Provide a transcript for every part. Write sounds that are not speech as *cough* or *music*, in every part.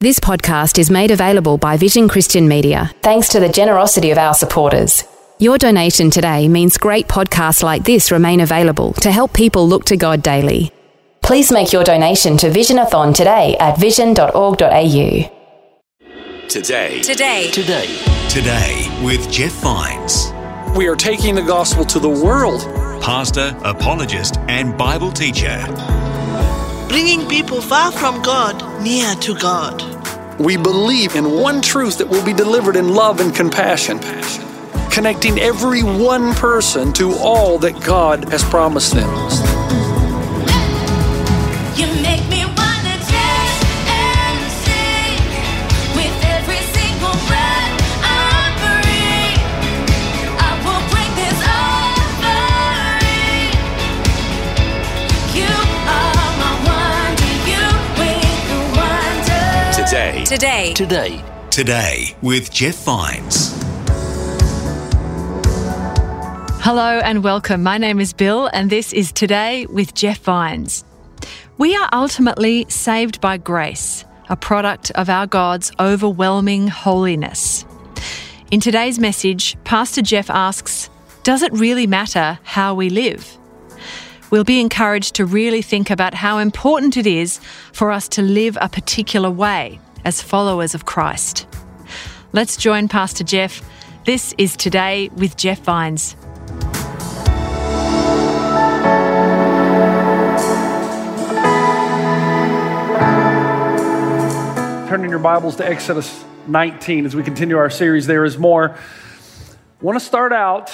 This podcast is made available by Vision Christian Media thanks to the generosity of our supporters. Your donation today means great podcasts like this remain available to help people look to God daily. Please make your donation to Visionathon today at vision.org.au. Today. Today. Today, Today with Jeff Vines, we are taking the gospel to the world. pastor, apologist, and Bible teacher. bringing people far from God near to God. We believe in one truth that will be delivered in love and compassion, connecting every one person to all that God has promised them. Today. Today. Today, Today with Jeff Vines. Hello and welcome. My name is Bill, and this is Today with Jeff Vines. We are ultimately saved by grace, a product of our God's overwhelming holiness. In today's message, Pastor Jeff asks Does it really matter how we live? We'll be encouraged to really think about how important it is for us to live a particular way as followers of Christ. Let's join Pastor Jeff. This is Today with Jeff Vines. turning your Bibles to Exodus 19 as we continue our series, There is More. I want to start out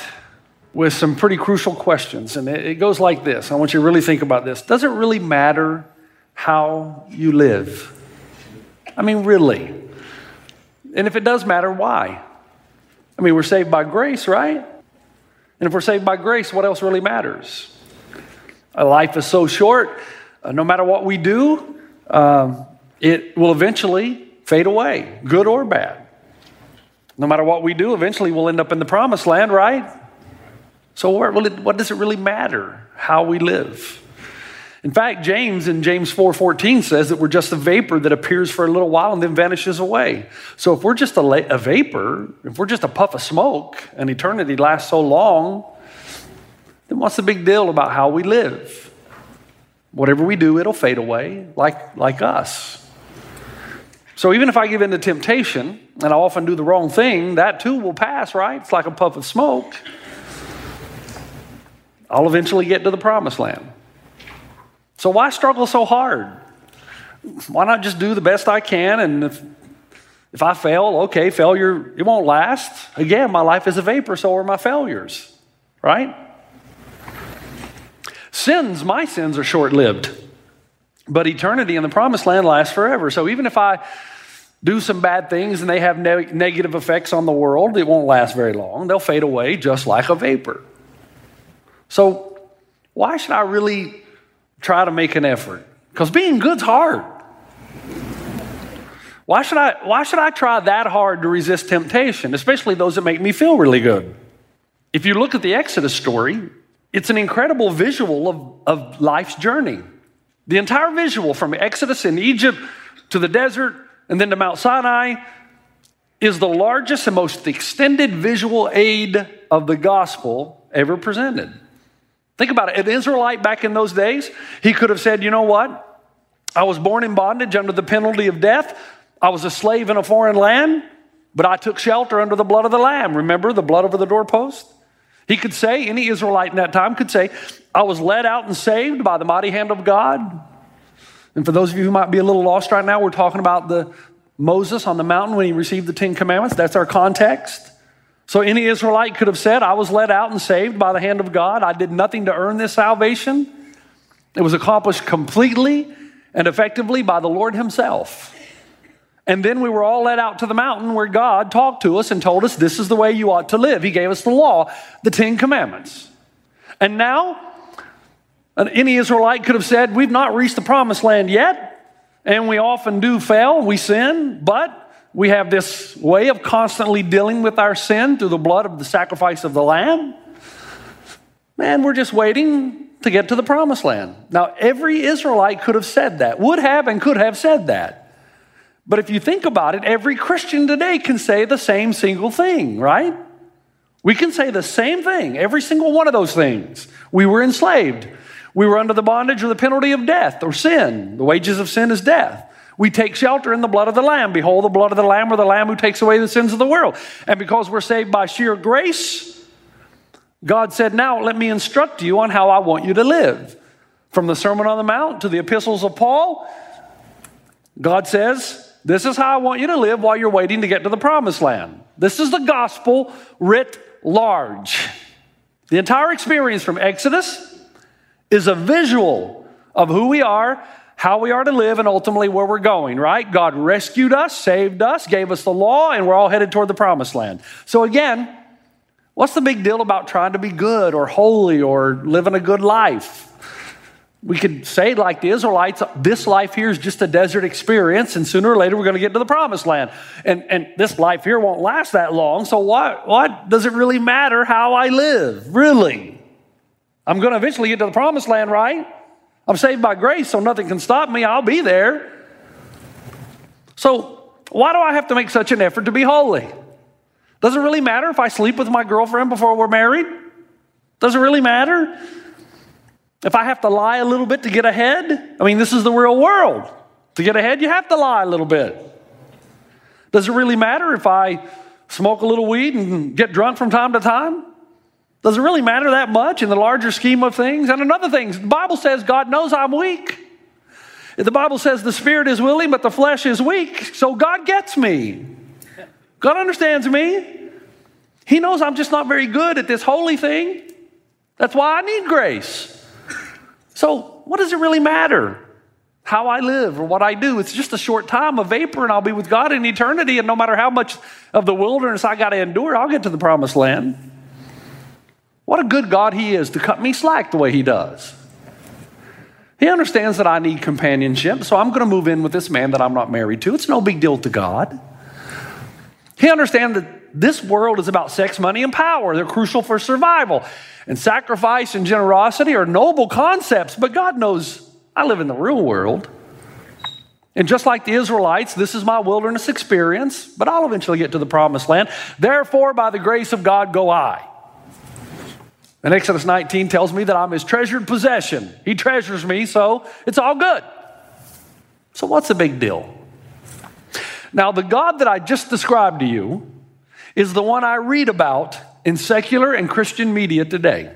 with some pretty crucial questions, and it goes like this. I want you to really think about this. Does it really matter how you live? I mean, really. And if it does matter, why? I mean, we're saved by grace, right? And if we're saved by grace, what else really matters? A life is so short, uh, no matter what we do, um, it will eventually fade away, good or bad. No matter what we do, eventually we'll end up in the promised land, right? So, what does it really matter how we live? In fact, James in James 4:14 says that we're just a vapor that appears for a little while and then vanishes away. So if we're just a, la- a vapor, if we're just a puff of smoke and eternity lasts so long, then what's the big deal about how we live? Whatever we do, it'll fade away like, like us. So even if I give in to temptation and I often do the wrong thing, that too will pass, right? It's like a puff of smoke. I'll eventually get to the promised land. So why struggle so hard? Why not just do the best I can and if if I fail, okay, failure, it won't last. Again, my life is a vapor, so are my failures, right? Sins, my sins are short lived, but eternity in the promised land lasts forever. So even if I do some bad things and they have ne- negative effects on the world, it won't last very long. They'll fade away just like a vapor. So why should I really try to make an effort? Because being good's hard. Why should, I, why should I try that hard to resist temptation, especially those that make me feel really good? If you look at the Exodus story, it's an incredible visual of, of life's journey. The entire visual from Exodus in Egypt to the desert and then to Mount Sinai is the largest and most extended visual aid of the gospel ever presented. Think about it. An Israelite back in those days, he could have said, You know what? I was born in bondage under the penalty of death. I was a slave in a foreign land, but I took shelter under the blood of the Lamb. Remember the blood over the doorpost? He could say, any Israelite in that time could say, I was led out and saved by the mighty hand of God. And for those of you who might be a little lost right now, we're talking about the Moses on the mountain when he received the Ten Commandments. That's our context. So any Israelite could have said, I was led out and saved by the hand of God. I did nothing to earn this salvation. It was accomplished completely and effectively by the Lord Himself. And then we were all led out to the mountain where God talked to us and told us this is the way you ought to live. He gave us the law, the Ten Commandments. And now, any Israelite could have said, We've not reached the promised land yet. And we often do fail, we sin, but we have this way of constantly dealing with our sin through the blood of the sacrifice of the Lamb. Man, we're just waiting to get to the promised land. Now, every Israelite could have said that, would have and could have said that. But if you think about it, every Christian today can say the same single thing, right? We can say the same thing, every single one of those things. We were enslaved. We were under the bondage or the penalty of death or sin. The wages of sin is death. We take shelter in the blood of the Lamb. Behold, the blood of the Lamb or the Lamb who takes away the sins of the world. And because we're saved by sheer grace, God said, Now let me instruct you on how I want you to live. From the Sermon on the Mount to the epistles of Paul, God says, This is how I want you to live while you're waiting to get to the promised land. This is the gospel writ large. The entire experience from Exodus is a visual of who we are, how we are to live, and ultimately where we're going, right? God rescued us, saved us, gave us the law, and we're all headed toward the promised land. So, again, what's the big deal about trying to be good or holy or living a good life? We could say, like the Israelites, this life here is just a desert experience, and sooner or later we're going to get to the promised land. And, and this life here won't last that long, so what, what does it really matter how I live? Really? I'm going to eventually get to the promised land, right? I'm saved by grace, so nothing can stop me. I'll be there. So, why do I have to make such an effort to be holy? Does it really matter if I sleep with my girlfriend before we're married? Does it really matter? If I have to lie a little bit to get ahead? I mean, this is the real world. To get ahead, you have to lie a little bit. Does it really matter if I smoke a little weed and get drunk from time to time? Does it really matter that much in the larger scheme of things? And another thing, the Bible says God knows I'm weak. The Bible says the spirit is willing, but the flesh is weak. So God gets me. God understands me. He knows I'm just not very good at this holy thing. That's why I need grace. So, what does it really matter? How I live or what I do? It's just a short time, a vapor, and I'll be with God in eternity. And no matter how much of the wilderness I got to endure, I'll get to the promised land. What a good God He is to cut me slack the way He does. He understands that I need companionship, so I'm going to move in with this man that I'm not married to. It's no big deal to God. He understands that this world is about sex, money, and power. They're crucial for survival. And sacrifice and generosity are noble concepts, but God knows I live in the real world. And just like the Israelites, this is my wilderness experience, but I'll eventually get to the promised land. Therefore, by the grace of God, go I. And Exodus 19 tells me that I'm his treasured possession. He treasures me, so it's all good. So, what's the big deal? Now, the God that I just described to you is the one I read about in secular and Christian media today.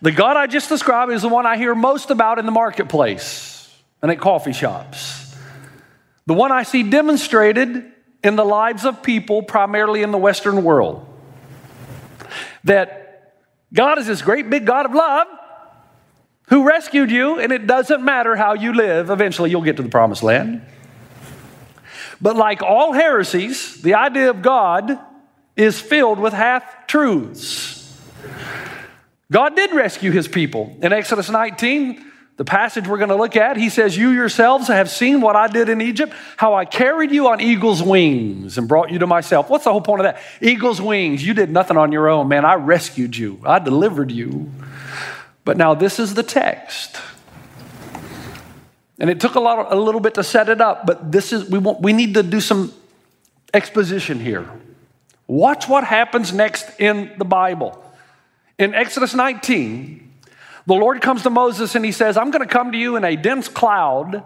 The God I just described is the one I hear most about in the marketplace and at coffee shops. The one I see demonstrated in the lives of people, primarily in the Western world. That God is this great big God of love who rescued you, and it doesn't matter how you live, eventually you'll get to the promised land. But like all heresies, the idea of God is filled with half truths. God did rescue his people. In Exodus 19, the passage we're going to look at, he says, You yourselves have seen what I did in Egypt, how I carried you on eagle's wings and brought you to myself. What's the whole point of that? Eagle's wings. You did nothing on your own, man. I rescued you, I delivered you. But now this is the text. And it took a, lot, a little bit to set it up, but this is, we, want, we need to do some exposition here. Watch what happens next in the Bible. In Exodus 19, the Lord comes to Moses and he says, I'm going to come to you in a dense cloud,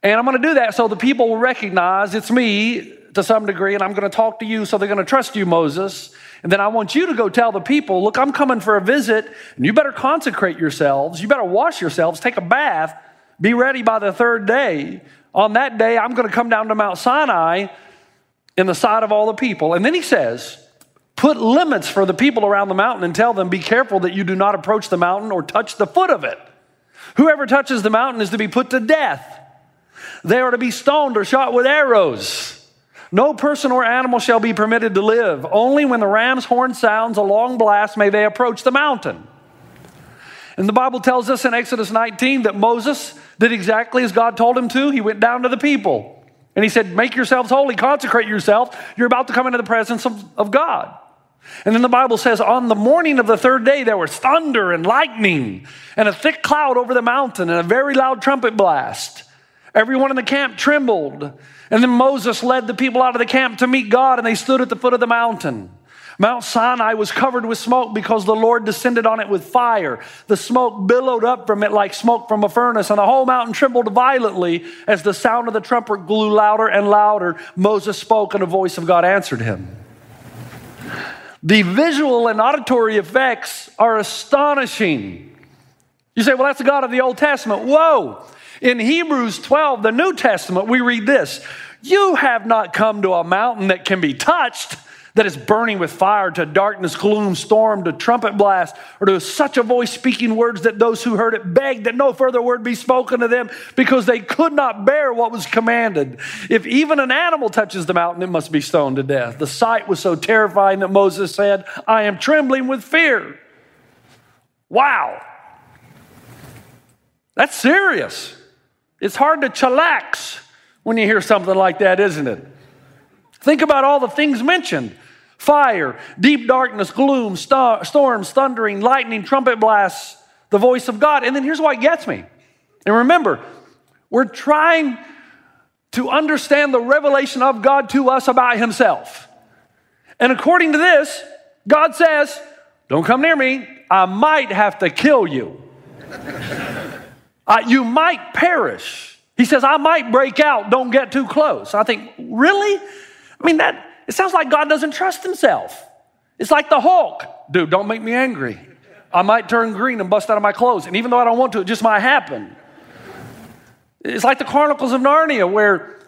and I'm going to do that so the people will recognize it's me to some degree, and I'm going to talk to you so they're going to trust you, Moses. And then I want you to go tell the people, look, I'm coming for a visit, and you better consecrate yourselves. You better wash yourselves, take a bath, be ready by the third day. On that day, I'm going to come down to Mount Sinai in the sight of all the people. And then he says, Put limits for the people around the mountain and tell them, Be careful that you do not approach the mountain or touch the foot of it. Whoever touches the mountain is to be put to death. they are to be stoned or shot with arrows. No person or animal shall be permitted to live. Only when the ram's horn sounds a long blast may they approach the mountain. And the Bible tells us in Exodus 19 that Moses did exactly as God told him to. He went down to the people and he said, Make yourselves holy, consecrate yourself. You're about to come into the presence of, of God. And then the Bible says, On the morning of the third day, there was thunder and lightning and a thick cloud over the mountain and a very loud trumpet blast. Everyone in the camp trembled. And then Moses led the people out of the camp to meet God, and they stood at the foot of the mountain. Mount Sinai was covered with smoke because the Lord descended on it with fire. The smoke billowed up from it like smoke from a furnace, and the whole mountain trembled violently as the sound of the trumpet grew louder and louder. Moses spoke, and a voice of God answered him. The visual and auditory effects are astonishing. You say, well, that's the God of the Old Testament. Whoa! In Hebrews 12, the New Testament, we read this You have not come to a mountain that can be touched, that is burning with fire, to darkness, gloom, storm, to trumpet blast, or to such a voice speaking words that those who heard it begged that no further word be spoken to them because they could not bear what was commanded. If even an animal touches the mountain, it must be stoned to death. The sight was so terrifying that Moses said, I am trembling with fear. Wow. That's serious. It's hard to chillax when you hear something like that, isn't it? Think about all the things mentioned fire, deep darkness, gloom, star, storms, thundering, lightning, trumpet blasts, the voice of God. And then here's why it gets me. And remember, we're trying to understand the revelation of God to us about Himself. And according to this, God says, Don't come near me. I might have to kill you. Uh, you might perish. He says, I might break out. Don't get too close. I think, really? I mean, that it sounds like God doesn't trust himself. It's like the Hulk. Dude, don't make me angry. I might turn green and bust out of my clothes. And even though I don't want to, it just might happen. It's like the Chronicles of Narnia, where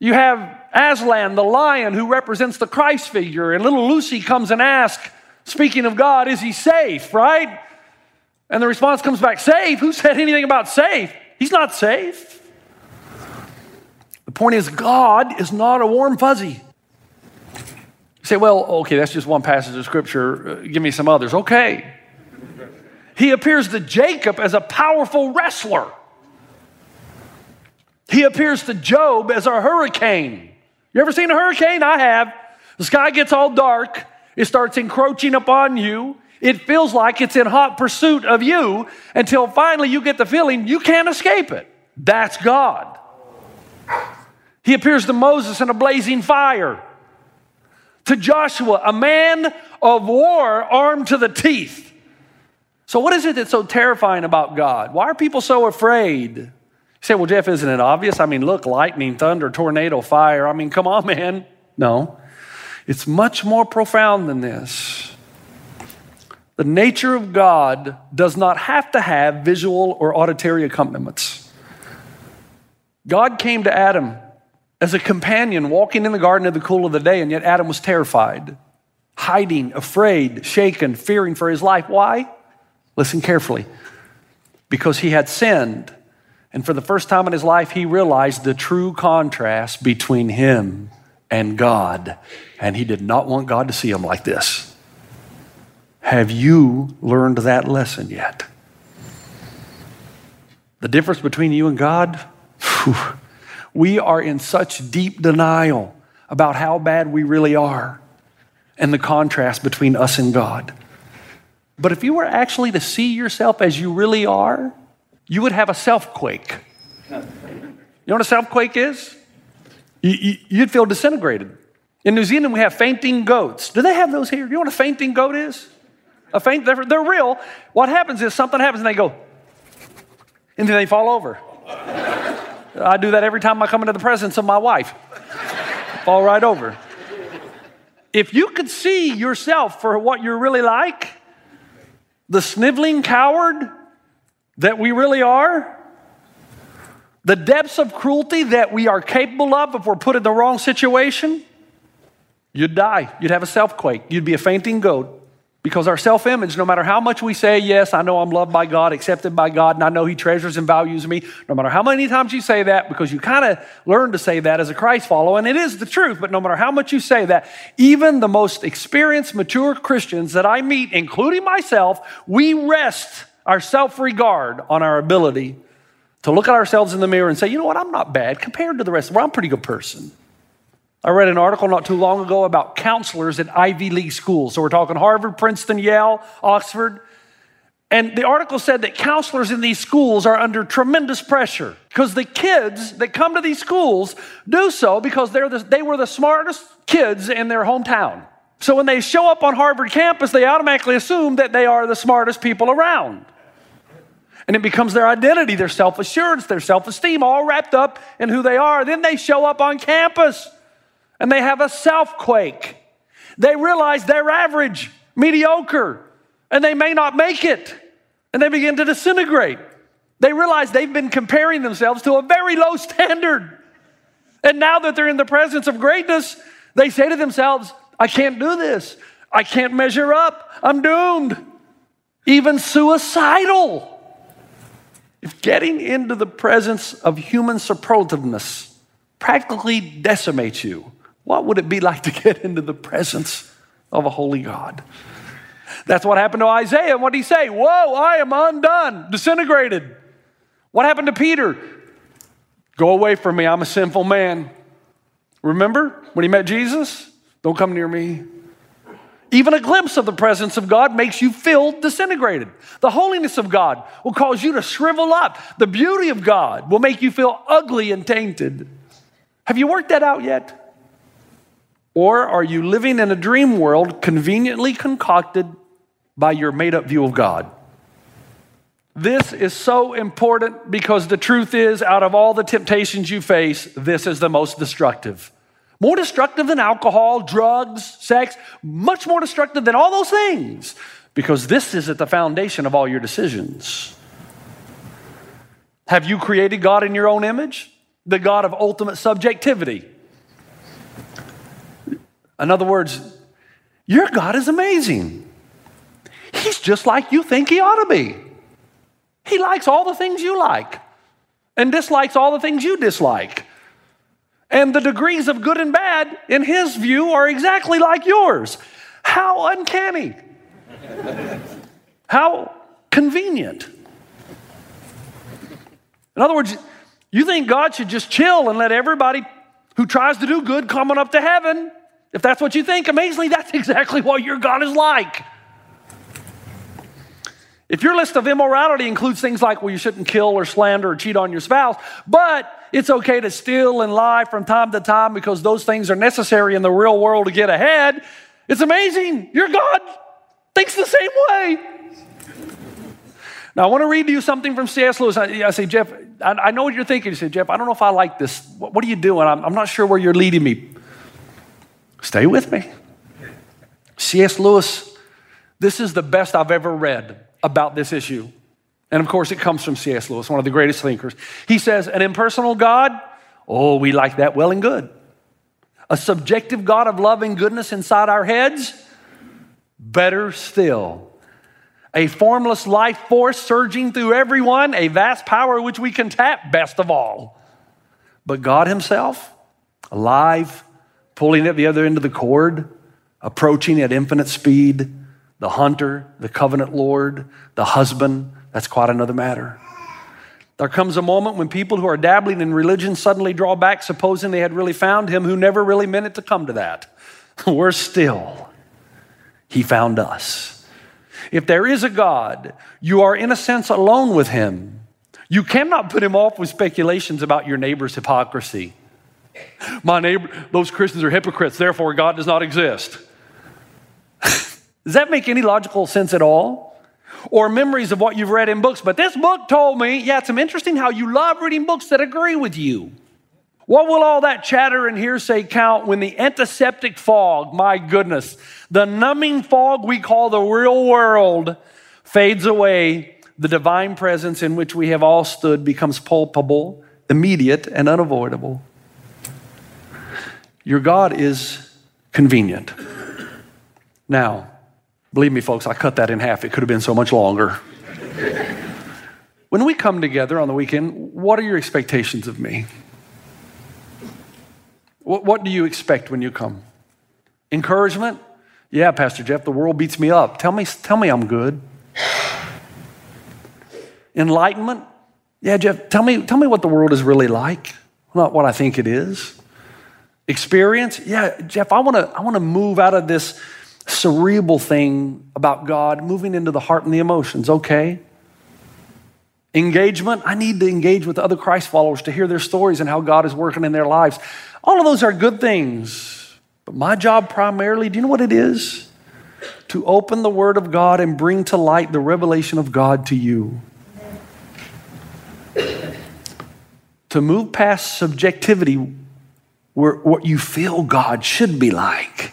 you have Aslan, the lion, who represents the Christ figure, and little Lucy comes and asks, speaking of God, is he safe, right? And the response comes back, safe? Who said anything about safe? He's not safe. The point is, God is not a warm fuzzy. Say, well, okay, that's just one passage of scripture. Uh, give me some others. Okay. He appears to Jacob as a powerful wrestler. He appears to Job as a hurricane. You ever seen a hurricane? I have. The sky gets all dark, it starts encroaching upon you. It feels like it's in hot pursuit of you until finally you get the feeling you can't escape it. That's God. He appears to Moses in a blazing fire, to Joshua, a man of war armed to the teeth. So, what is it that's so terrifying about God? Why are people so afraid? You say, well, Jeff, isn't it obvious? I mean, look, lightning, thunder, tornado, fire. I mean, come on, *laughs* man. No, it's much more profound than this. The nature of God does not have to have visual or auditory accompaniments. God came to Adam as a companion walking in the garden in the cool of the day, and yet Adam was terrified, hiding, afraid, shaken, fearing for his life. Why? Listen carefully. Because he had sinned, and for the first time in his life, he realized the true contrast between him and God, and he did not want God to see him like this. Have you learned that lesson yet? The difference between you and God? Whew. We are in such deep denial about how bad we really are and the contrast between us and God. But if you were actually to see yourself as you really are, you would have a self quake. You know what a self quake is? You'd feel disintegrated. In New Zealand, we have fainting goats. Do they have those here? You know what a fainting goat is? A faint, they're, they're real. What happens is something happens and they go, and then they fall over. I do that every time I come into the presence of my wife. fall right over. If you could see yourself for what you're really like, the sniveling coward that we really are, the depths of cruelty that we are capable of if we're put in the wrong situation, you'd die. You'd have a self quake. You'd be a fainting goat. Because our self image, no matter how much we say, Yes, I know I'm loved by God, accepted by God, and I know He treasures and values me, no matter how many times you say that, because you kind of learn to say that as a Christ follower, and it is the truth, but no matter how much you say that, even the most experienced, mature Christians that I meet, including myself, we rest our self regard on our ability to look at ourselves in the mirror and say, You know what, I'm not bad compared to the rest. Well, I'm a pretty good person. I read an article not too long ago about counselors at Ivy League schools. So we're talking Harvard, Princeton, Yale, Oxford. And the article said that counselors in these schools are under tremendous pressure because the kids that come to these schools do so because they're the, they were the smartest kids in their hometown. So when they show up on Harvard campus, they automatically assume that they are the smartest people around. And it becomes their identity, their self assurance, their self esteem, all wrapped up in who they are. Then they show up on campus and they have a self quake. They realize they're average, mediocre, and they may not make it. And they begin to disintegrate. They realize they've been comparing themselves to a very low standard. And now that they're in the presence of greatness, they say to themselves, I can't do this. I can't measure up. I'm doomed. Even suicidal. If getting into the presence of human superlativeness practically decimates you, what would it be like to get into the presence of a holy God? That's what happened to Isaiah. What did he say? Whoa, I am undone, disintegrated. What happened to Peter? Go away from me, I'm a sinful man. Remember when he met Jesus? Don't come near me. Even a glimpse of the presence of God makes you feel disintegrated. The holiness of God will cause you to shrivel up. The beauty of God will make you feel ugly and tainted. Have you worked that out yet? Or are you living in a dream world conveniently concocted by your made up view of God? This is so important because the truth is, out of all the temptations you face, this is the most destructive. More destructive than alcohol, drugs, sex, much more destructive than all those things because this is at the foundation of all your decisions. Have you created God in your own image? The God of ultimate subjectivity. In other words, your God is amazing. He's just like you think he ought to be. He likes all the things you like and dislikes all the things you dislike. And the degrees of good and bad, in his view, are exactly like yours. How uncanny. *laughs* How convenient. In other words, you think God should just chill and let everybody who tries to do good come on up to heaven. If that's what you think, amazingly, that's *laughs* exactly what your God is like. If your list of immorality includes things like, well, you shouldn't kill or slander or cheat on your spouse, but it's okay to steal and lie from time to time because those things are necessary in the real world to get ahead, it's amazing. Your God thinks the same way. Now, I want to read to you something from C.S. Lewis. I, I say, Jeff, I, I, know what you're thinking. You say, Jeff, I don't know if I like this. What, what are you doing? I'm, I'm not sure where you're leading me. Stay with me. C.S. Lewis, this is the best I've ever read about this issue. And of course, it comes from C.S. Lewis, one of the greatest thinkers. He says, An impersonal God, oh, we like that well and good. A subjective God of love and goodness inside our heads, better still. A formless life force surging through everyone, a vast power which we can tap, best of all. But God Himself, alive, pulling at the other end of the cord, approaching at infinite speed, the hunter, the covenant Lord, the husband, that's quite another matter. There comes a moment when people who are dabbling in religion suddenly draw back, supposing they had really found him who never really meant it to come to that. *laughs* Worse still, he found us. If there is a God, you are in a sense alone with him. You cannot put him off with speculations about your neighbor's hypocrisy. My neighbor, those Christians are hypocrites, therefore God does not exist. *laughs* does that make any logical sense at all? or memories of what you've read in books. But this book told me, yeah, it's interesting how you love reading books that agree with you. What will all that chatter and hearsay count when the antiseptic fog, my goodness, the numbing fog we call the real world, fades away? The divine presence in which we have all stood becomes palpable, immediate, and unavoidable. Your God is convenient. Now, Believe me, folks, I cut that in half. It could have been so much longer. when we come together on the weekend, what are your expectations of me? What, what do you expect when you come? Encouragement? Yeah, Pastor Jeff, the world beats me up. Tell me, tell me I'm good. Enlightenment? Yeah, Jeff, tell me, tell me what the world is really like, not what I think it is. Experience? Yeah, Jeff, I want to I want to move out of this cerebral thing about God, moving into the heart and the emotions. Okay. Engagement? I need to engage with other Christ followers to hear their stories and how God is working in their lives. All of those are good things. But my job primarily, do you know what it is? To open the Word of God and bring to light the revelation of God to you. to move past subjectivity, what you feel God should be like,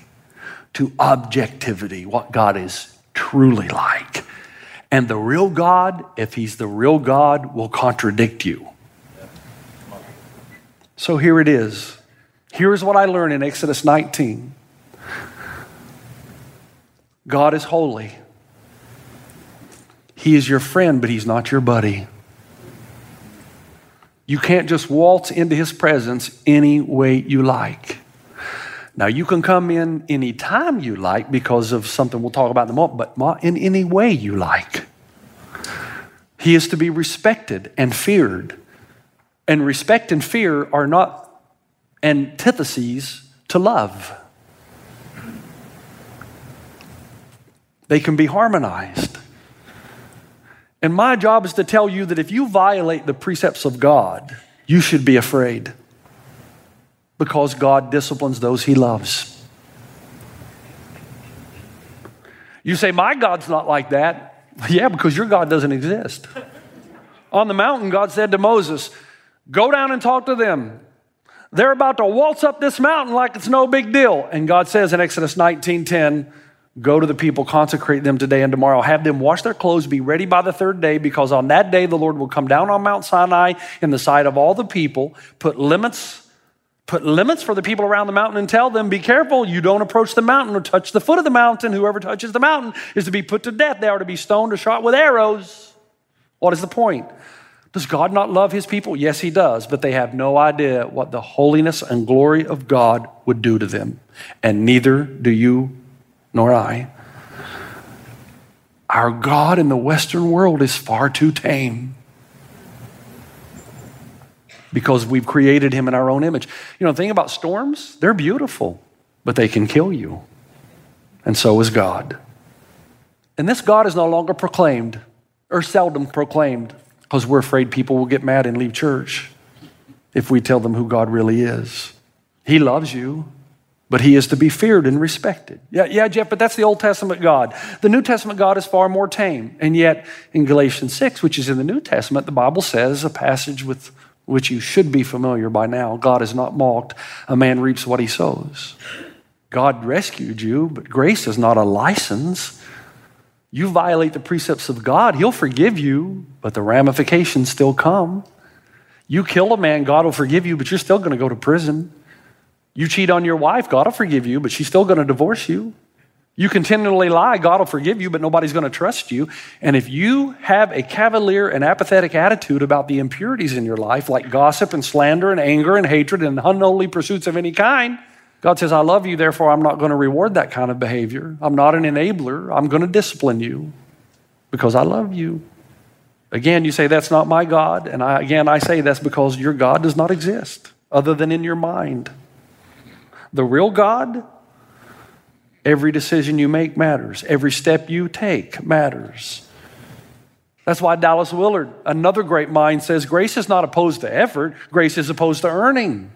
to objectivity, what God is truly like. And the real God, if He's the real God, will contradict you. So here it is. Here's what I learned in Exodus 19 God is holy. He is your friend, but He's not your buddy. You can't just waltz into his presence any way you like. Now, you can come in any time you like because of something we'll talk about in a moment, but in any way you like. He is to be respected and feared. And respect and fear are not antitheses to love, they can be harmonized. And my job is to tell you that if you violate the precepts of God, you should be afraid because God disciplines those he loves. You say, My God's not like that. *laughs* Yeah, because your God doesn't exist. On the mountain, God said to Moses, Go down and talk to them. They're about to waltz up this mountain like it's no big deal. And God says in Exodus 19 10, Go to the people, consecrate them today and tomorrow. Have them wash their clothes, be ready by the third day, because on that day the Lord will come down on Mount Sinai in the sight of all the people, put limits, put limits for the people around the mountain, and tell them, be careful, you don't approach the mountain or touch the foot of the mountain. Whoever touches the mountain is to be put to death. They are to be stoned or shot with arrows. What is the point? Does God not love his people? Yes, he does, but they have no idea what the holiness and glory of God would do to them. And neither do you nor I. Our God in the Western world is far too tame because we've created him in our own image. You know, the thing about storms, they're beautiful, but they can kill you. And so is God. And this God is no longer proclaimed or seldom proclaimed because we're afraid people will get mad and leave church if we tell them who God really is. He loves you but he is to be feared and respected. Yeah, yeah, Jeff, but that's the Old Testament God. The New Testament God is far more tame. And yet, in Galatians 6, which is in the New Testament, the Bible says, a passage with which you should be familiar by now God is not mocked. A man reaps what he sows. God rescued you, but grace is not a license. You violate the precepts of God, He'll forgive you, but the ramifications still come. You kill a man, God will forgive you, but you're still going to go to prison. You cheat on your wife, God will forgive you, but she's still going to divorce you. You continually lie, God will forgive you, but nobody's going to trust you. And if you have a cavalier and apathetic attitude about the impurities in your life, like gossip and slander and anger and hatred and unholy pursuits of any kind, God says, I love you, therefore I'm not going to reward that kind of behavior. I'm not an enabler. I'm going to discipline you because I love you. Again, you say, That's not my God. And I, again, I say that's because your God does not exist other than in your mind. The real God, every decision you make matters, every step you take matters. That's why Dallas Willard, another great mind, says grace is not opposed to effort, grace is opposed to earning.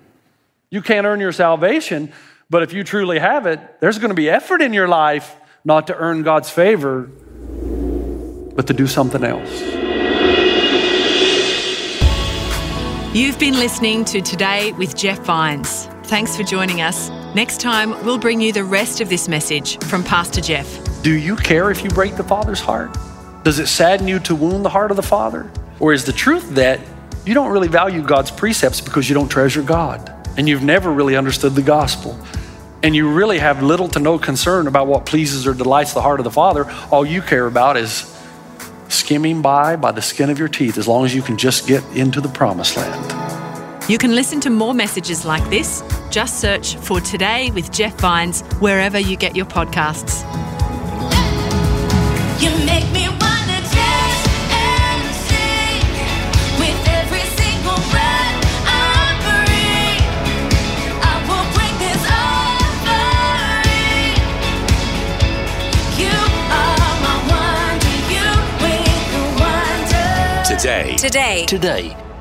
You can't earn your salvation, but if you truly have it, there's going to be effort in your life not to earn God's favor, but to do something else. You've been listening to Today with Jeff Vines. Thanks for joining us. Next time, we'll bring you the rest of this message from Pastor Jeff. Do you care if you break the Father's heart? Does it sadden you to wound the heart of the Father? Or is the truth that you don't really value God's precepts because you don't treasure God and you've never really understood the gospel? and you really have little to no concern about what pleases or delights the heart of the Father, all you care about is skimming by by the skin of your teeth as long as you can just get into the promised land. You can listen to more messages like this. Just search for Today with Jeff Vines wherever you get your podcasts. You make me wanna dance and sing with every single breath I breathe. I will bring this offering. You are my wonder. You with the wonder. Today. Today. Today,